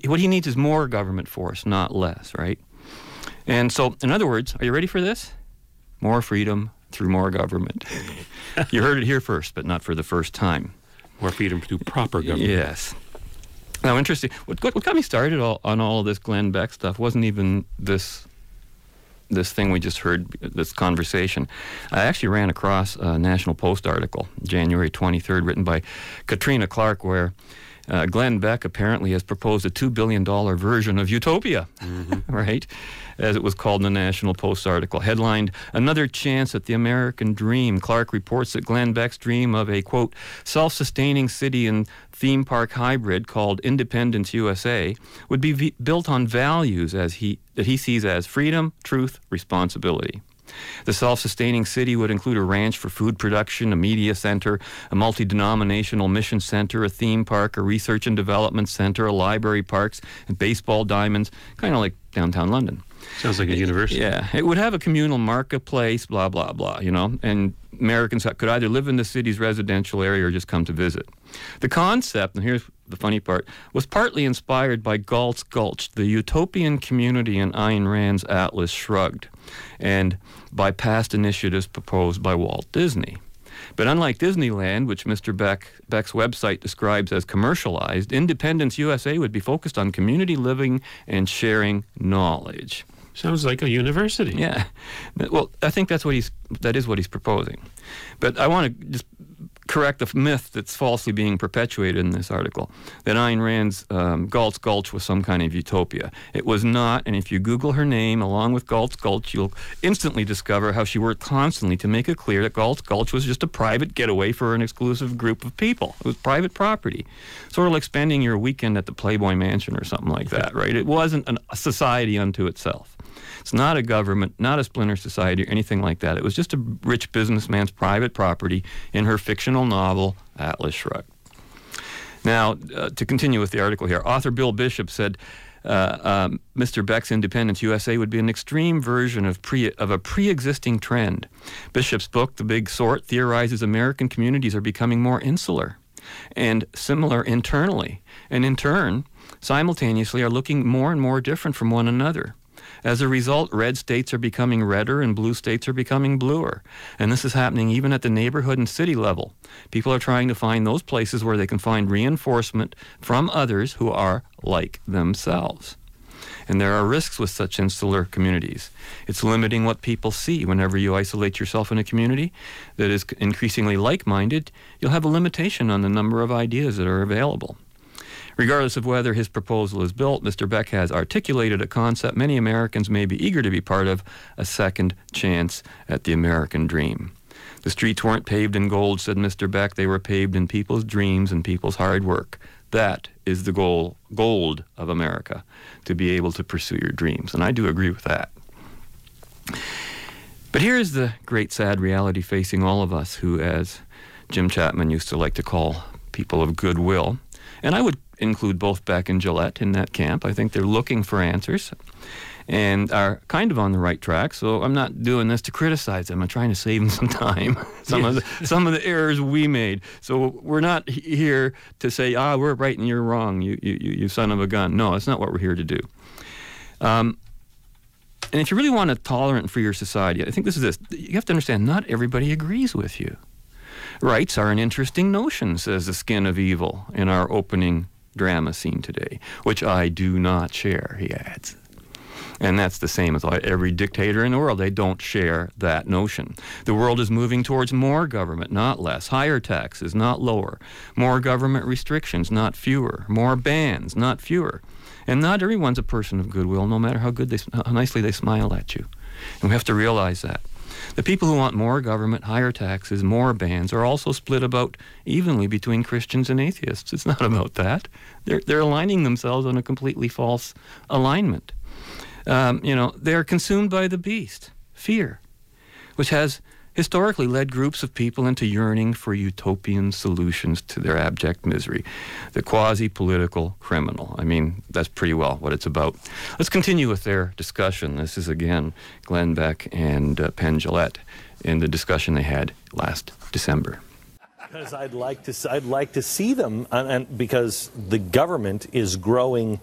what he needs is more government force, not less, right? And so, in other words, are you ready for this? More freedom through more government. <laughs> you heard it here first, but not for the first time. More freedom through proper government. Yes. Now, interesting. What, what got me started all, on all this Glenn Beck stuff wasn't even this this thing we just heard, this conversation. I actually ran across a National Post article, January 23rd, written by Katrina Clark, where uh, Glenn Beck apparently has proposed a $2 billion version of Utopia, <laughs> right? As it was called in the National Post article. Headlined, Another Chance at the American Dream. Clark reports that Glenn Beck's dream of a, quote, self sustaining city and theme park hybrid called Independence USA would be v- built on values as he, that he sees as freedom, truth, responsibility. The self sustaining city would include a ranch for food production, a media center, a multi denominational mission center, a theme park, a research and development center, a library, parks, and baseball diamonds, kind of like downtown London. Sounds like a university. Yeah, it would have a communal marketplace, blah, blah, blah, you know, and Americans could either live in the city's residential area or just come to visit. The concept, and here's the funny part, was partly inspired by Galt's Gulch, the utopian community in Ayn Rand's Atlas Shrugged, and by past initiatives proposed by Walt Disney. But unlike Disneyland, which Mr. Beck, Beck's website describes as commercialized, Independence USA would be focused on community living and sharing knowledge. Sounds like a university. Yeah. Well, I think that's what he's that is what he's proposing. But I want to just correct the myth that's falsely being perpetuated in this article that Ayn Rand's um, Galt's Gulch was some kind of utopia. It was not, and if you Google her name along with Galt's Gulch, you'll instantly discover how she worked constantly to make it clear that Galt's Gulch was just a private getaway for an exclusive group of people. It was private property, sort of like spending your weekend at the Playboy Mansion or something like that, right? It wasn't an, a society unto itself. It's not a government, not a splinter society or anything like that. It was just a rich businessman's private property in her fictional novel, Atlas Shrugged. Now, uh, to continue with the article here, author Bill Bishop said uh, um, Mr. Beck's Independence USA would be an extreme version of, pre- of a pre existing trend. Bishop's book, The Big Sort, theorizes American communities are becoming more insular and similar internally, and in turn, simultaneously are looking more and more different from one another. As a result, red states are becoming redder and blue states are becoming bluer. And this is happening even at the neighborhood and city level. People are trying to find those places where they can find reinforcement from others who are like themselves. And there are risks with such insular communities. It's limiting what people see. Whenever you isolate yourself in a community that is increasingly like minded, you'll have a limitation on the number of ideas that are available. Regardless of whether his proposal is built, Mr. Beck has articulated a concept many Americans may be eager to be part of a second chance at the American dream. The streets weren't paved in gold, said Mr. Beck. They were paved in people's dreams and people's hard work. That is the goal, gold of America, to be able to pursue your dreams. And I do agree with that. But here's the great sad reality facing all of us who, as Jim Chapman used to like to call people of goodwill, and I would include both Beck and Jillette in that camp. I think they're looking for answers and are kind of on the right track. So I'm not doing this to criticize them. I'm trying to save them some time. <laughs> some Yes. of the some of the errors we made. So we're not here to say, ah, we're right and you're wrong. You you you you son of a gun. No, that's not what we're here to do. Um, and if you really want a tolerant freer society, I think this is this. You have to understand, not everybody agrees with you. Rights are an interesting notion, says the skin of evil in our opening drama scene today, which I do not share, he adds. And that's the same as every dictator in the world. They don't share that notion. The world is moving towards more government, not less. Higher taxes, not lower. More government restrictions, not fewer. More bans, not fewer. And not everyone's a person of goodwill, no matter how good they, how nicely they smile at you. And we have to realize that. The people who want more government, higher taxes, more bans are also split about evenly between Christians and atheists. It's not about that. They're, they're aligning themselves on a completely false alignment. Um, you know, they are consumed by the beast, fear, which has historically led groups of people into yearning for utopian solutions to their abject misery. The quasi political criminal. I mean, that's pretty well what it's about. Let's continue with their discussion. This is again Glenn Beck and uh, Penn Jillette in the discussion they had last December. Because I'd like to, I'd like to see them, and, and because the government is growing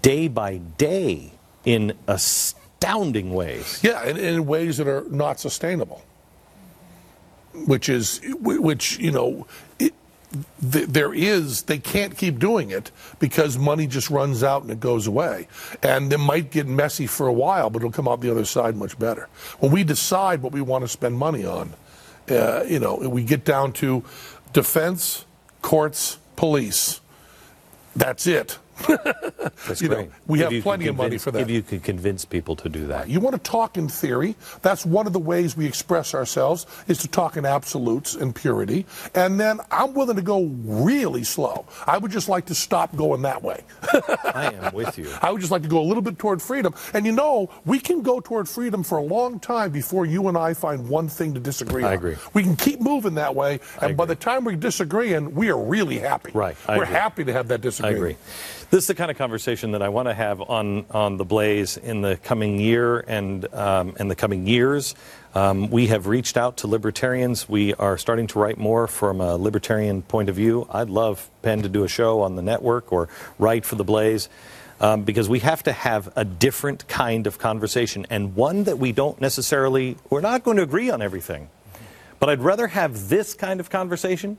day by day in astounding ways. Yeah, and, and in ways that are not sustainable. Which is, which you know, it, there is. They can't keep doing it because money just runs out and it goes away, and it might get messy for a while, but it'll come out the other side much better. When we decide what we want to spend money on, uh, you know, we get down to defense, courts, police. That's it. That's You know, great. we If have plenty of money for that. If you could convince people to do that. You want to talk in theory. That's one of the ways we express ourselves is to talk in absolutes and purity. And then I'm willing to go really slow. I would just like to stop going that way. <laughs> I am with you. I would just like to go a little bit toward freedom. And you know, we can go toward freedom for a long time before you and I find one thing to disagree I on. agree. We can keep moving that way, and by the time we're disagreeing, we are really happy. Right. I We're agree. happy to have that disagreement. I agree. This is the kind of conversation that I want to have on, on the Blaze in the coming year and um, in the coming years. Um, we have reached out to libertarians. We are starting to write more from a libertarian point of view. I'd love Penn to do a show on the network or write for the Blaze. Um, because we have to have a different kind of conversation and one that we don't necessarily, we're not going to agree on everything. But I'd rather have this kind of conversation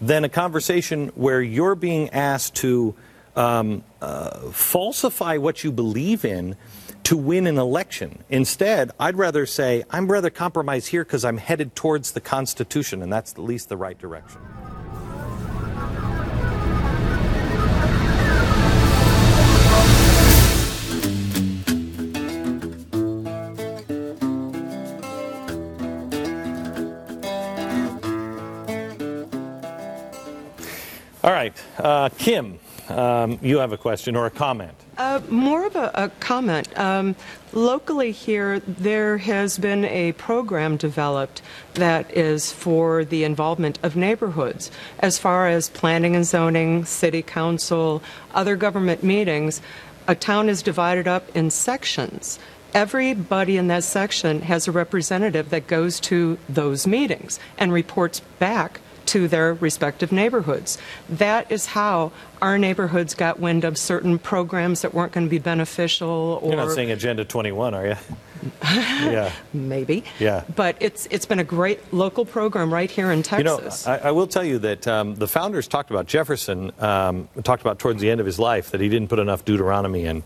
than a conversation where you're being asked to um, uh, falsify what you believe in to win an election. Instead, I'd rather say, I'm rather compromise here because I'm headed towards the Constitution, and that's at least the right direction. All right, uh, Kim, um, you have a question or a comment. Uh, more of a, a comment. Um, locally here, there has been a program developed that is for the involvement of neighborhoods as far as planning and zoning, city council, other government meetings. A town is divided up in sections. Everybody in that section has a representative that goes to those meetings and reports back to their respective neighborhoods. That is how our neighborhoods got wind of certain programs that weren't going to be beneficial or You're not saying Agenda 21, are you? <laughs> yeah. maybe. Yeah. But it's it's been a great local program right here in Texas. You know, I, I will tell you that um, the founders talked about Jefferson, um, talked about towards the end of his life that he didn't put enough Deuteronomy in.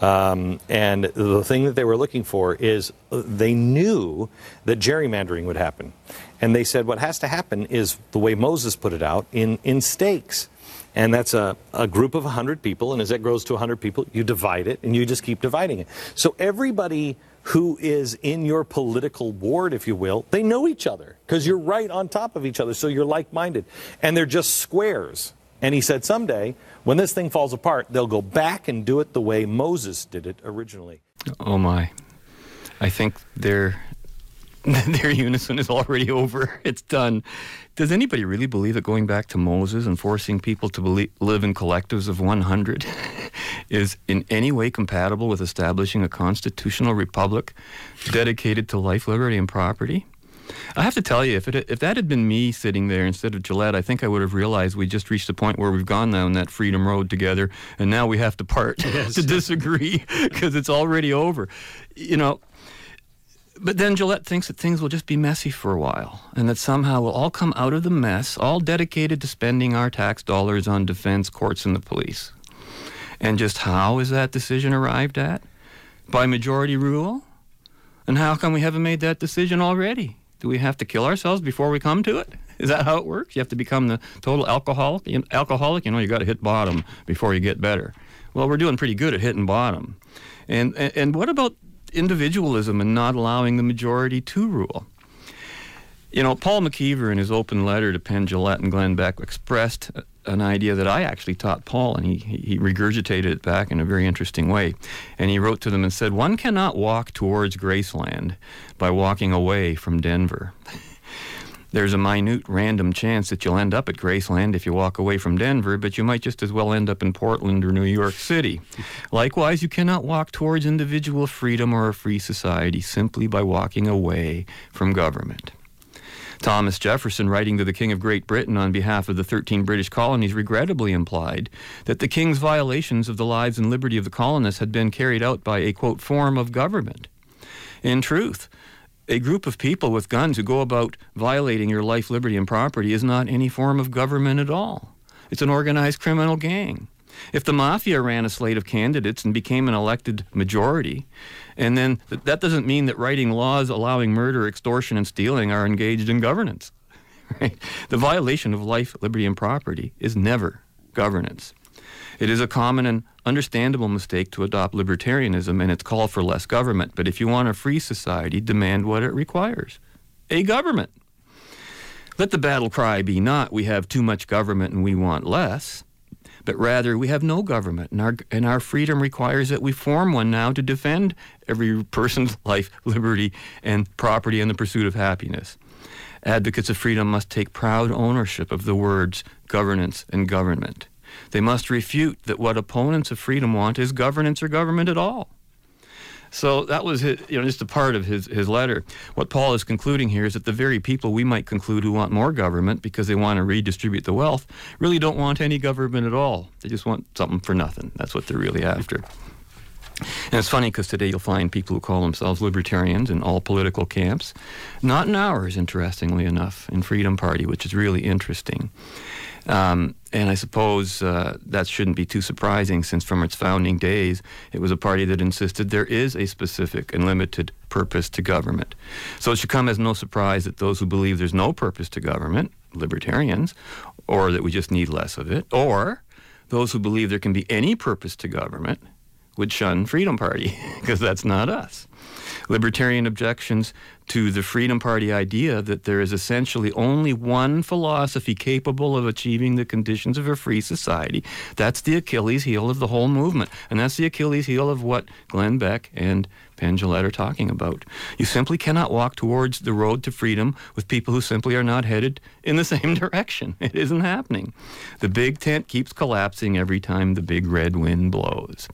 Um, and the thing that they were looking for is uh, they knew that gerrymandering would happen. And they said what has to happen is the way Moses put it out in, in stakes. And that's a, a group of 100 people. And as that grows to 100 people, you divide it and you just keep dividing it. So everybody who is in your political ward, if you will, they know each other because you're right on top of each other. So you're like minded. And they're just squares. And he said someday, when this thing falls apart, they'll go back and do it the way Moses did it originally. Oh my. I think their <laughs> their unison is already over. It's done. Does anybody really believe that going back to Moses and forcing people to believe, live in collectives of 100 <laughs> is in any way compatible with establishing a constitutional republic dedicated to life, liberty, and property? I have to tell you, if it if that had been me sitting there instead of Jillette, I think I would have realized we just reached a point where we've gone down that freedom road together, and now we have to part <laughs> Yes. <laughs> to disagree <laughs> because it's already over. You know, But then Jillette thinks that things will just be messy for a while, and that somehow we'll all come out of the mess, all dedicated to spending our tax dollars on defense, courts, and the police. And just how is that decision arrived at? By majority rule? And how come we haven't made that decision already? Do we have to kill ourselves before we come to it? Is that how it works? You have to become the total alcoholic? Alcoholic, you know, you got to hit bottom before you get better. Well, we're doing pretty good at hitting bottom. And, and, and what about individualism and not allowing the majority to rule? You know, Paul McKeever, in his open letter to Penn Jillette and Glenn Beck, expressed an idea that I actually taught Paul, and he, he regurgitated it back in a very interesting way. And he wrote to them and said, One cannot walk towards Graceland by walking away from Denver. <laughs> There's a minute random chance that you'll end up at Graceland if you walk away from Denver, but you might just as well end up in Portland or New York City. <laughs> Likewise, you cannot walk towards individual freedom or a free society simply by walking away from government. Thomas Jefferson, writing to the King of Great Britain on behalf of the 13 British colonies, regrettably implied that the King's violations of the lives and liberty of the colonists had been carried out by a, quote, form of government. In truth, a group of people with guns who go about violating your life, liberty, and property is not any form of government at all. It's an organized criminal gang. If the mafia ran a slate of candidates and became an elected majority, and then th- that doesn't mean that writing laws allowing murder, extortion, and stealing are engaged in governance. <laughs> Right? The violation of life, liberty, and property is never governance. It is a common and understandable mistake to adopt libertarianism and its call for less government. But if you want a free society, demand what it requires a government. Let the battle cry be not we have too much government and we want less, but rather we have no government and our, and our freedom requires that we form one now to defend every person's <laughs> life, liberty, and property in the pursuit of happiness. Advocates of freedom must take proud ownership of the words governance and government. They must refute that what opponents of freedom want is governance or government at all. So that was his, you know just a part of his, his letter. What Paul is concluding here is that the very people we might conclude who want more government because they want to redistribute the wealth really don't want any government at all. They just want something for nothing. That's what they're really after. And it's funny because today you'll find people who call themselves libertarians in all political camps. Not in ours, interestingly enough, in Freedom Party, which is really interesting. Um, and I suppose uh, that shouldn't be too surprising since from its founding days, it was a party that insisted there is a specific and limited purpose to government. So it should come as no surprise that those who believe there's no purpose to government, libertarians, or that we just need less of it, or those who believe there can be any purpose to government, would shun Freedom Party <laughs> because that's not us. Libertarian objections to the Freedom Party idea that there is essentially only one philosophy capable of achieving the conditions of a free society. That's the Achilles heel of the whole movement. And that's the Achilles heel of what Glenn Beck and Penn are talking about. You simply cannot walk towards the road to freedom with people who simply are not headed in the <laughs> same direction. It isn't happening. The big tent keeps collapsing every time the big red wind blows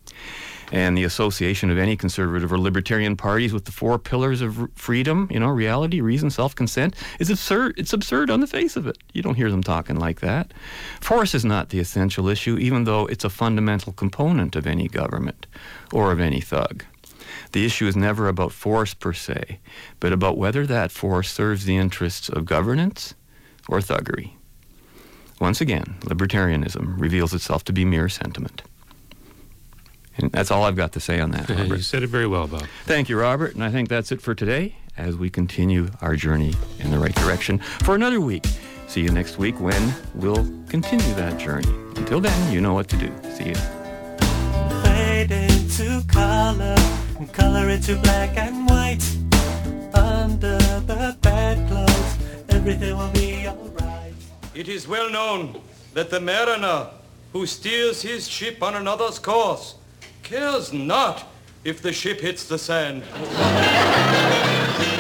and the association of any conservative or libertarian parties with the four pillars of freedom, you know, reality, reason, self-consent, is absurd. It's absurd on the face of it. You don't hear them talking like that. Force is not the essential issue, even though it's a fundamental component of any government or of any thug. The issue is never about force per se, but about whether that force serves the interests of governance or thuggery. Once again, libertarianism reveals itself to be mere sentiment. And that's all I've got to say on that. <laughs> Robert. you said it very well, Bob. Thank you, Robert. And I think that's it for today as we continue our journey in the right direction for another week. See you next week when we'll continue that journey. Until then, you know what to do. See you. Fade into color and color it to black and white. Under the bedclothes, everything will be alright. It is well known that the mariner who steers his ship on another's course cares not if the ship hits the sand. <laughs>